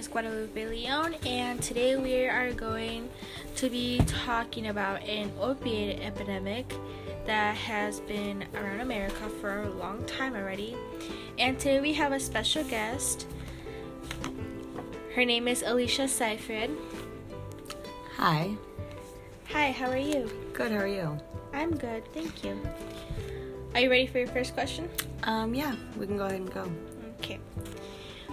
is Guadalupe Leon, and today we are going to be talking about an opiate epidemic that has been around America for a long time already. And today we have a special guest. Her name is Alicia Seifrid. Hi. Hi, how are you? Good. How are you? I'm good, thank you. Are you ready for your first question? Um, yeah, we can go ahead and go. Okay.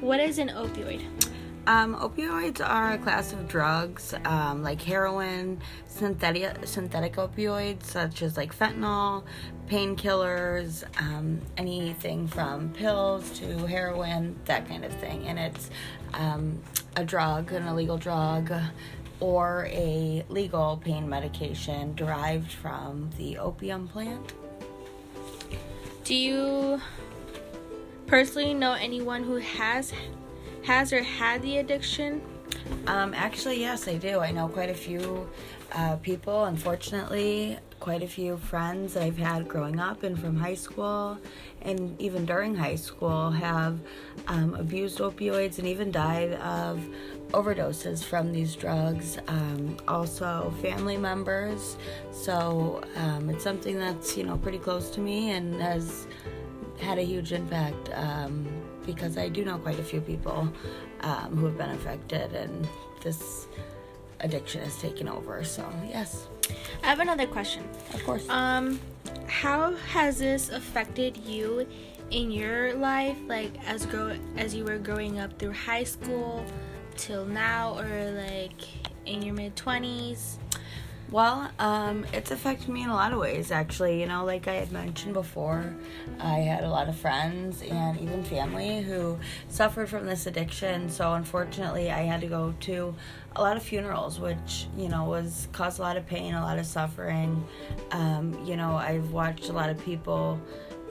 What is an opioid? Um, opioids are a class of drugs um, like heroin, synthetic synthetic opioids such as like fentanyl, painkillers, um, anything from pills to heroin, that kind of thing. And it's um, a drug, an illegal drug, or a legal pain medication derived from the opium plant. Do you personally know anyone who has has or had the addiction? Um, actually, yes, I do. I know quite a few uh, people. Unfortunately, quite a few friends I've had growing up and from high school, and even during high school, have um, abused opioids and even died of overdoses from these drugs. Um, also, family members. So um, it's something that's you know pretty close to me and has had a huge impact um, because I do know quite a few people um, who have been affected, and this addiction has taken over. So yes, I have another question. of course. Um, how has this affected you in your life, like as grow as you were growing up through high school till now, or like in your mid twenties? Well, um, it's affected me in a lot of ways, actually. You know, like I had mentioned before, I had a lot of friends and even family who suffered from this addiction. So, unfortunately, I had to go to a lot of funerals, which, you know, was caused a lot of pain, a lot of suffering. Um, you know, I've watched a lot of people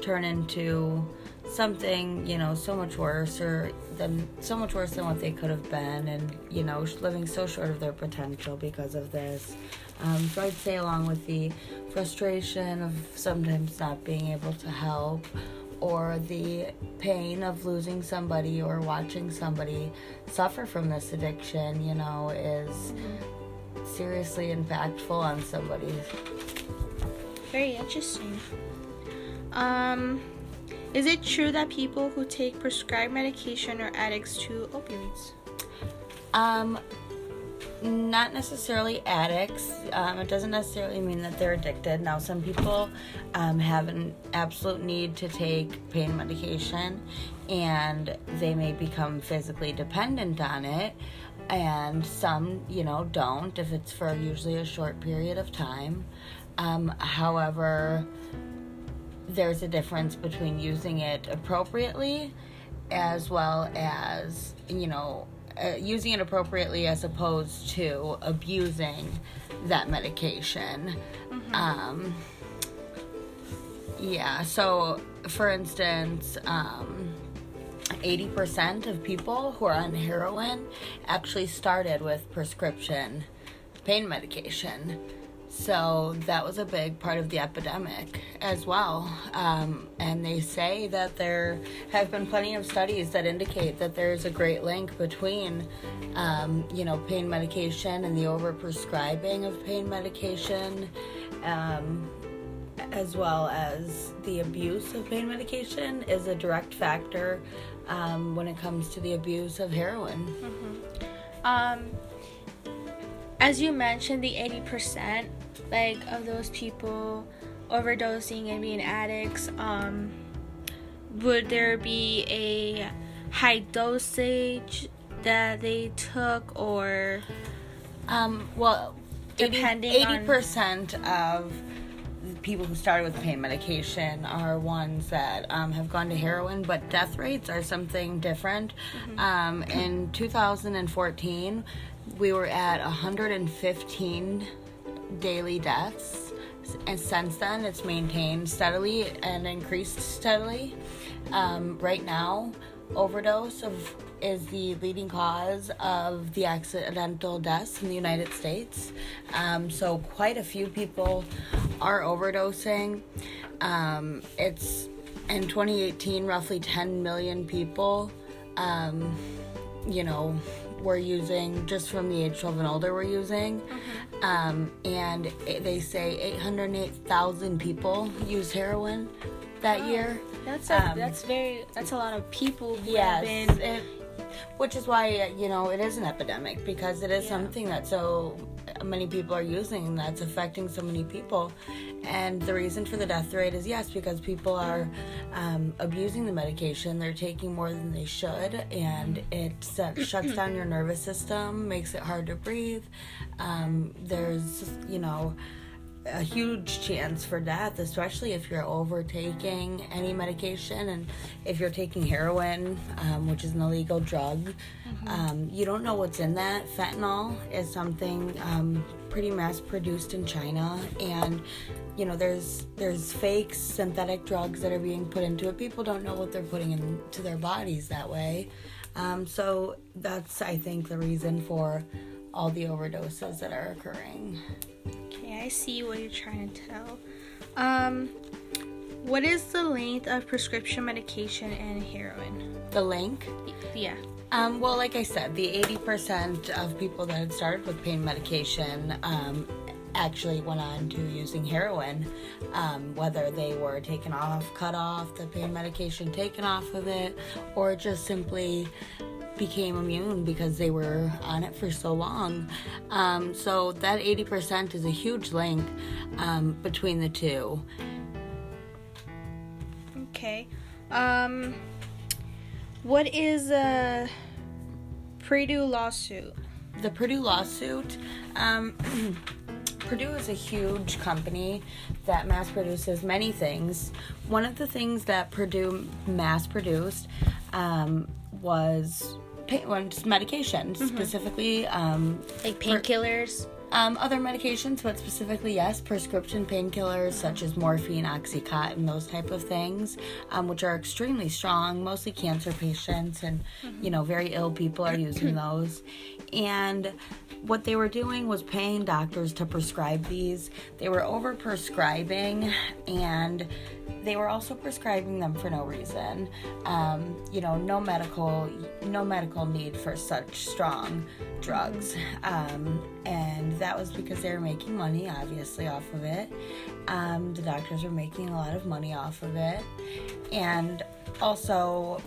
turn into something you know so much worse or than so much worse than what they could have been and you know living so short of their potential because of this um, so i'd say along with the frustration of sometimes not being able to help or the pain of losing somebody or watching somebody suffer from this addiction you know is seriously impactful on somebody Very interesting. Um, is it true that people who take prescribed medication are addicts to opioids? Um, not necessarily addicts. Um, it doesn't necessarily mean that they're addicted. Now, some people um, have an absolute need to take pain medication and they may become physically dependent on it. And some, you know, don't if it's for usually a short period of time. Um, however, there's a difference between using it appropriately as well as, you know, uh, using it appropriately as opposed to abusing that medication. Um, yeah, so for instance, um, 80% of people who are on heroin actually started with prescription pain medication. So that was a big part of the epidemic as well. Um, and they say that there have been plenty of studies that indicate that there's a great link between, um, you know, pain medication and the overprescribing of pain medication, um, as well as the abuse of pain medication, is a direct factor um, when it comes to the abuse of heroin. Um, as you mentioned, the 80% like of those people overdosing and being addicts, um, would there be a high dosage that they took or Um, well, Depending eighty on- percent of people who started with pain medication are ones that um, have gone to heroin, but death rates are something different. Um, in 2014, we were at 115 daily deaths, and since then, it's maintained steadily and increased steadily. Um, right now, overdose of is the leading cause of the accidental deaths in the United States. Um, so quite a few people are overdosing. Um, it's in 2018, roughly 10 million people um, you know, we're using just from the age 12 and older, we're using. Um, and it, they say 808,000 people use heroin that year. That's a, Um, that's very that's a lot of people who Yes, have been it, which is why uh, you know it is an epidemic because it is Yeah. something that's so many people are using that's affecting so many people. And the reason for the death rate is yes because people are um, abusing the medication. They're taking more than they should, and it shuts down your nervous system, makes it hard to breathe. Um, there's you know a huge chance for death, especially if you're overtaking any medication and if you're taking heroin, um, which is an illegal drug. Um, you don't know what's in that. Fentanyl is something um, pretty mass produced in China, and you know there's there's fake synthetic drugs that are being put into it. People don't know what they're putting into their bodies that way. Um, so that's I think the reason for all the overdoses that are occurring. Okay, I see what you're trying to tell. Um, what is the length of prescription medication and heroin? The length? Yeah. Um, well, like I said, the 80% of people that had started with pain medication um, actually went on to using heroin, um, whether they were taken off, cut off the pain medication, taken off of it, or just simply became immune because they were on it for so long. Um, so that 80% is a huge link um, between the two. Okay. Um, what is a Purdue lawsuit? the Purdue lawsuit. Um, Purdue is a huge company that mass produces many things. One of the things that Purdue mass produced um, was pain, was medication, specifically um, Like painkillers? um, other medications, but specifically, yes, prescription painkillers such as morphine, oxycontin, those type of things, um, which are extremely strong. Mostly cancer patients and you know very ill people are using those. And what they were doing was paying doctors to prescribe these. They were over prescribing and they were also prescribing them for no reason. Um, you know, no medical, no medical need for such strong drugs, um, and that was because they were making money, obviously, off of it. Um, the doctors were making a lot of money off of it, and also.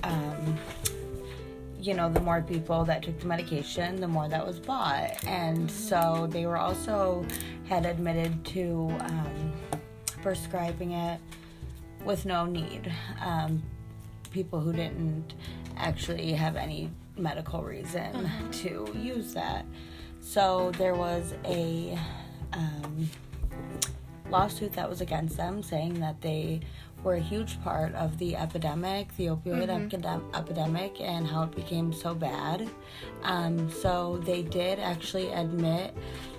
You know, the more people that took the medication, the more that was bought. And so they were also had admitted to um, prescribing it with no need. Um, people who didn't actually have any medical reason to use that. So there was a um, lawsuit that was against them saying that they were a huge part of the epidemic, the opioid epidem- epidemic, and how it became so bad. Um, so they did actually admit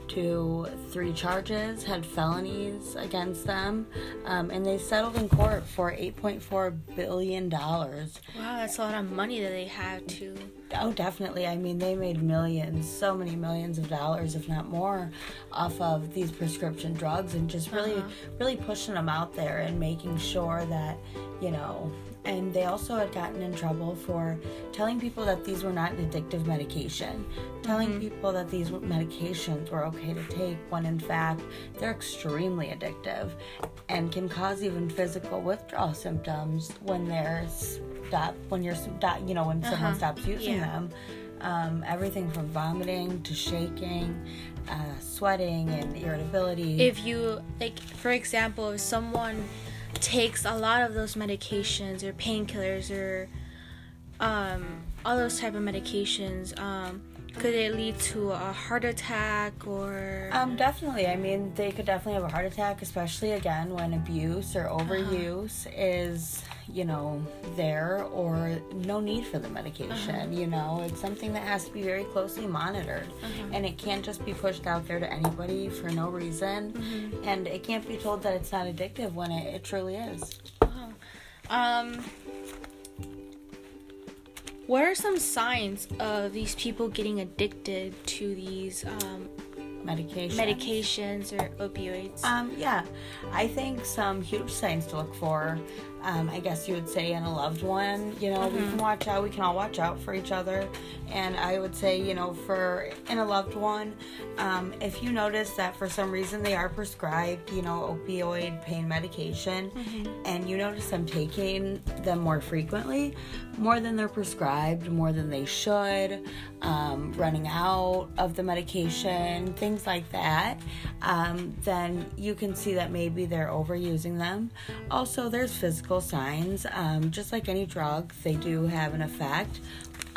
to three charges, had felonies against them, um, and they settled in court for $8.4 billion. Wow, that's a lot of money that they had to. Oh, definitely. I mean, they made millions, so many millions of dollars, if not more, off of these prescription drugs and just really, really pushing them out there and making sure that, you know, and they also had gotten in trouble for telling people that these were not an addictive medication, telling people that these medications were okay to take when in fact they're extremely addictive and can cause even physical withdrawal symptoms when they're stop when you're you know when someone stops using Yeah. them. Um, everything from vomiting to shaking, uh, sweating, and irritability. If you, like, for example, if someone takes a lot of those medications or painkillers or um, all those type of medications, um, could it lead to a heart attack or Um, definitely. I mean, they could definitely have a heart attack, especially again when abuse or uh-huh. overuse is, you know, there or no need for the medication. Uh-huh. You know, it's something that has to be very closely monitored, uh-huh. and it can't just be pushed out there to anybody for no reason, mm-hmm. and it can't be told that it's not addictive when it, it truly is. Um, what are some signs of these people getting addicted to these um, medication. medications or opioids? Um, yeah, I think some huge signs to look for. Um, I guess you would say in a loved one, you know, we can watch out. We can all watch out for each other, and I would say, you know, for in a loved one, um, if you notice that for some reason they are prescribed, you know, opioid pain medication, and you notice them taking them more frequently, more than they're prescribed, more than they should, um, running out of the medication, things like that, um, then you can see that maybe they're overusing them. Also, there's physical signs. Um, just like any drug, they do have an effect.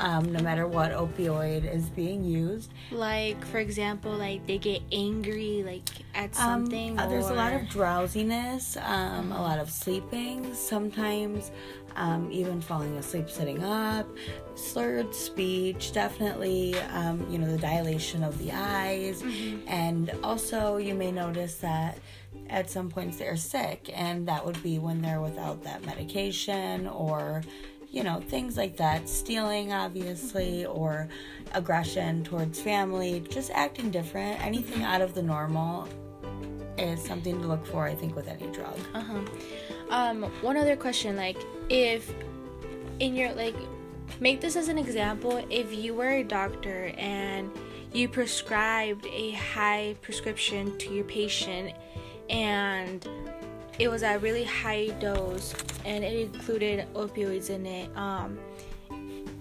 Um, no matter what opioid is being used, like for example, like they get angry like at Um, something. uh, there's a lot of drowsiness, um, a lot of sleeping, sometimes um, even falling asleep sitting up, slurred speech, definitely, um, you know, the dilation of the eyes. And also, you may notice that at some points they're sick, and that would be when they're without that medication or you know, things like that. Stealing, obviously, or aggression towards family, just acting different. Anything out of the normal is something to look for, I think, with any drug. Uh-huh. Um, one other question, like if in your like make this as an example, if you were a doctor and you prescribed a high prescription to your patient and it was a really high dose and it included opioids in it, um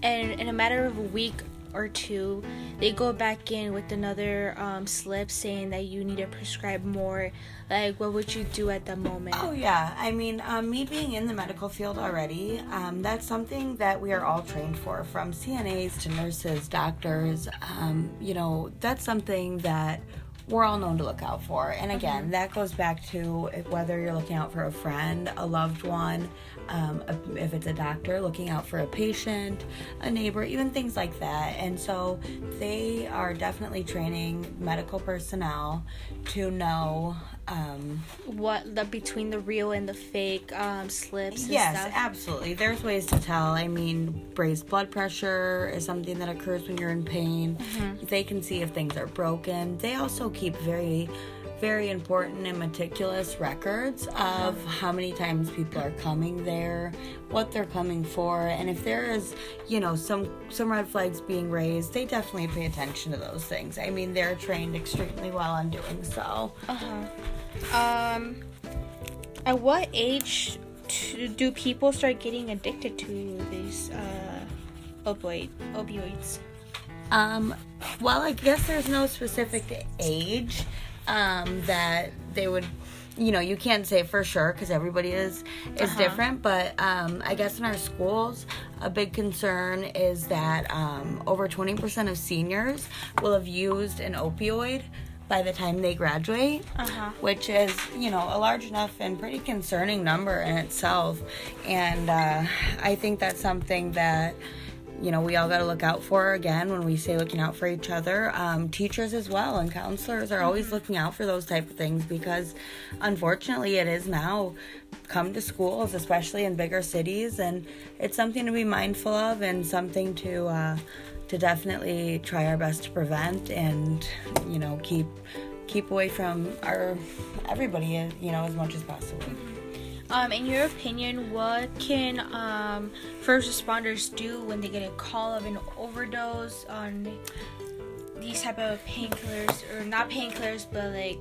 and in a matter of a week or two, they go back in with another um, slip saying that you need to prescribe more. Like, what would you do at the moment? Oh yeah, I mean, um, me being in the medical field already, um, that's something that we are all trained for, from CNAs to nurses, doctors. Um, you know, that's something that we're all known to look out for. And again, mm-hmm. that goes back to whether you're looking out for a friend, a loved one, um, if it's a doctor, looking out for a patient, a neighbor, even things like that. And so they are definitely training medical personnel to know. Um, What the between the real and the fake um, slips? And Yes, stuff? absolutely. There's ways to tell. I mean, raised blood pressure is something that occurs when you're in pain. Mm-hmm. They can see if things are broken. They also keep very, very important and meticulous records of how many times people are coming there, what they're coming for, and if there is, you know, some some red flags being raised, they definitely pay attention to those things. I mean, they're trained extremely well on doing so. Uh-huh. Um, at what age t- do people start getting addicted to these uh, opioid opioids? Um, well, I guess there's no specific age um, that they would, you know, you can't say for sure because everybody is is Uh-huh. different. But um, I guess in our schools, a big concern is that um, over 20% of seniors will have used an opioid by the time they graduate Uh-huh. which is you know a large enough and pretty concerning number in itself and uh, i think that's something that you know we all got to look out for again when we say looking out for each other. Um, teachers as well and counselors are always looking out for those type of things because unfortunately it is now come to schools especially in bigger cities and it's something to be mindful of and something to uh, to definitely try our best to prevent and you know keep keep away from our everybody you know as much as possible Um, in your opinion, what can um, first responders do when they get a call of an overdose on these type of painkillers or not painkillers, but like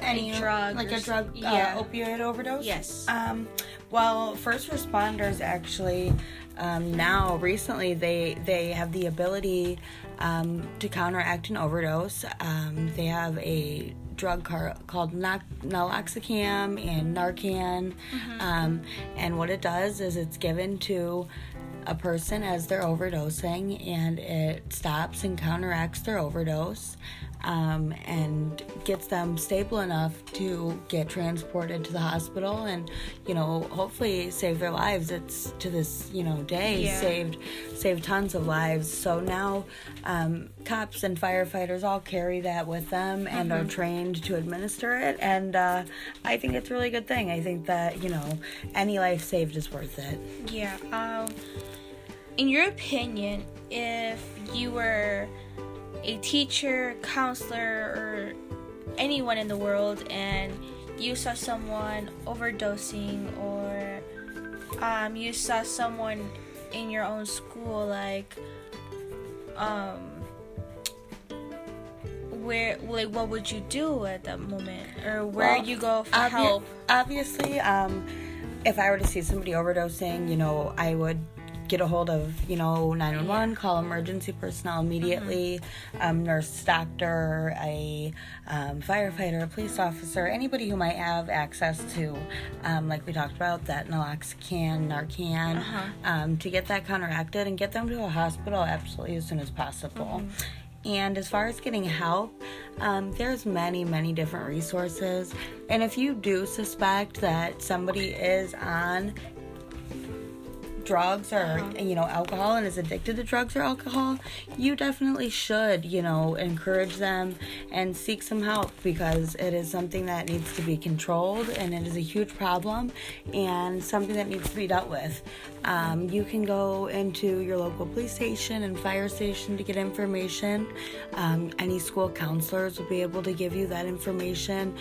any drug like a drug yeah. uh, opioid overdose Yes. um well first responders actually um, now recently they they have the ability um, to counteract an overdose um, they have a drug car- called naloxone and narcan. Um, and what it does is it's given to a person as they're overdosing and it stops and counteracts their overdose um, and gets them stable enough to get transported to the hospital and you know hopefully save their lives. It's to this you know day Yeah. saved saved tons of lives. So now um, cops and firefighters all carry that with them and are trained to administer it. And uh, i think it's a really good thing. I think that you know any life saved is worth it. Yeah. Um, in your opinion, if you were a teacher, counselor, or anyone in the world and you saw someone overdosing or um, you saw someone in your own school like um where like what would you do at that moment? Or where Well, you go for Obvi- help? Obviously, um, if I were to see somebody overdosing, you know, I would get a hold of, you know, 911, call emergency personnel immediately, um, nurse, doctor, a um, firefighter, a police officer, anybody who might have access to, um, like we talked about, that naloxone, Narcan, Uh-huh. um, to get that counteracted and get them to a hospital absolutely as soon as possible. And as far as getting help, um, there's many, many different resources. And if you do suspect that somebody is on drugs or you know alcohol and is addicted to drugs or alcohol you definitely should you know encourage them and seek some help because it is something that needs to be controlled and it is a huge problem and something that needs to be dealt with. Um, you can go into your local police station and fire station to get information. Um, any school counselors will be able to give you that information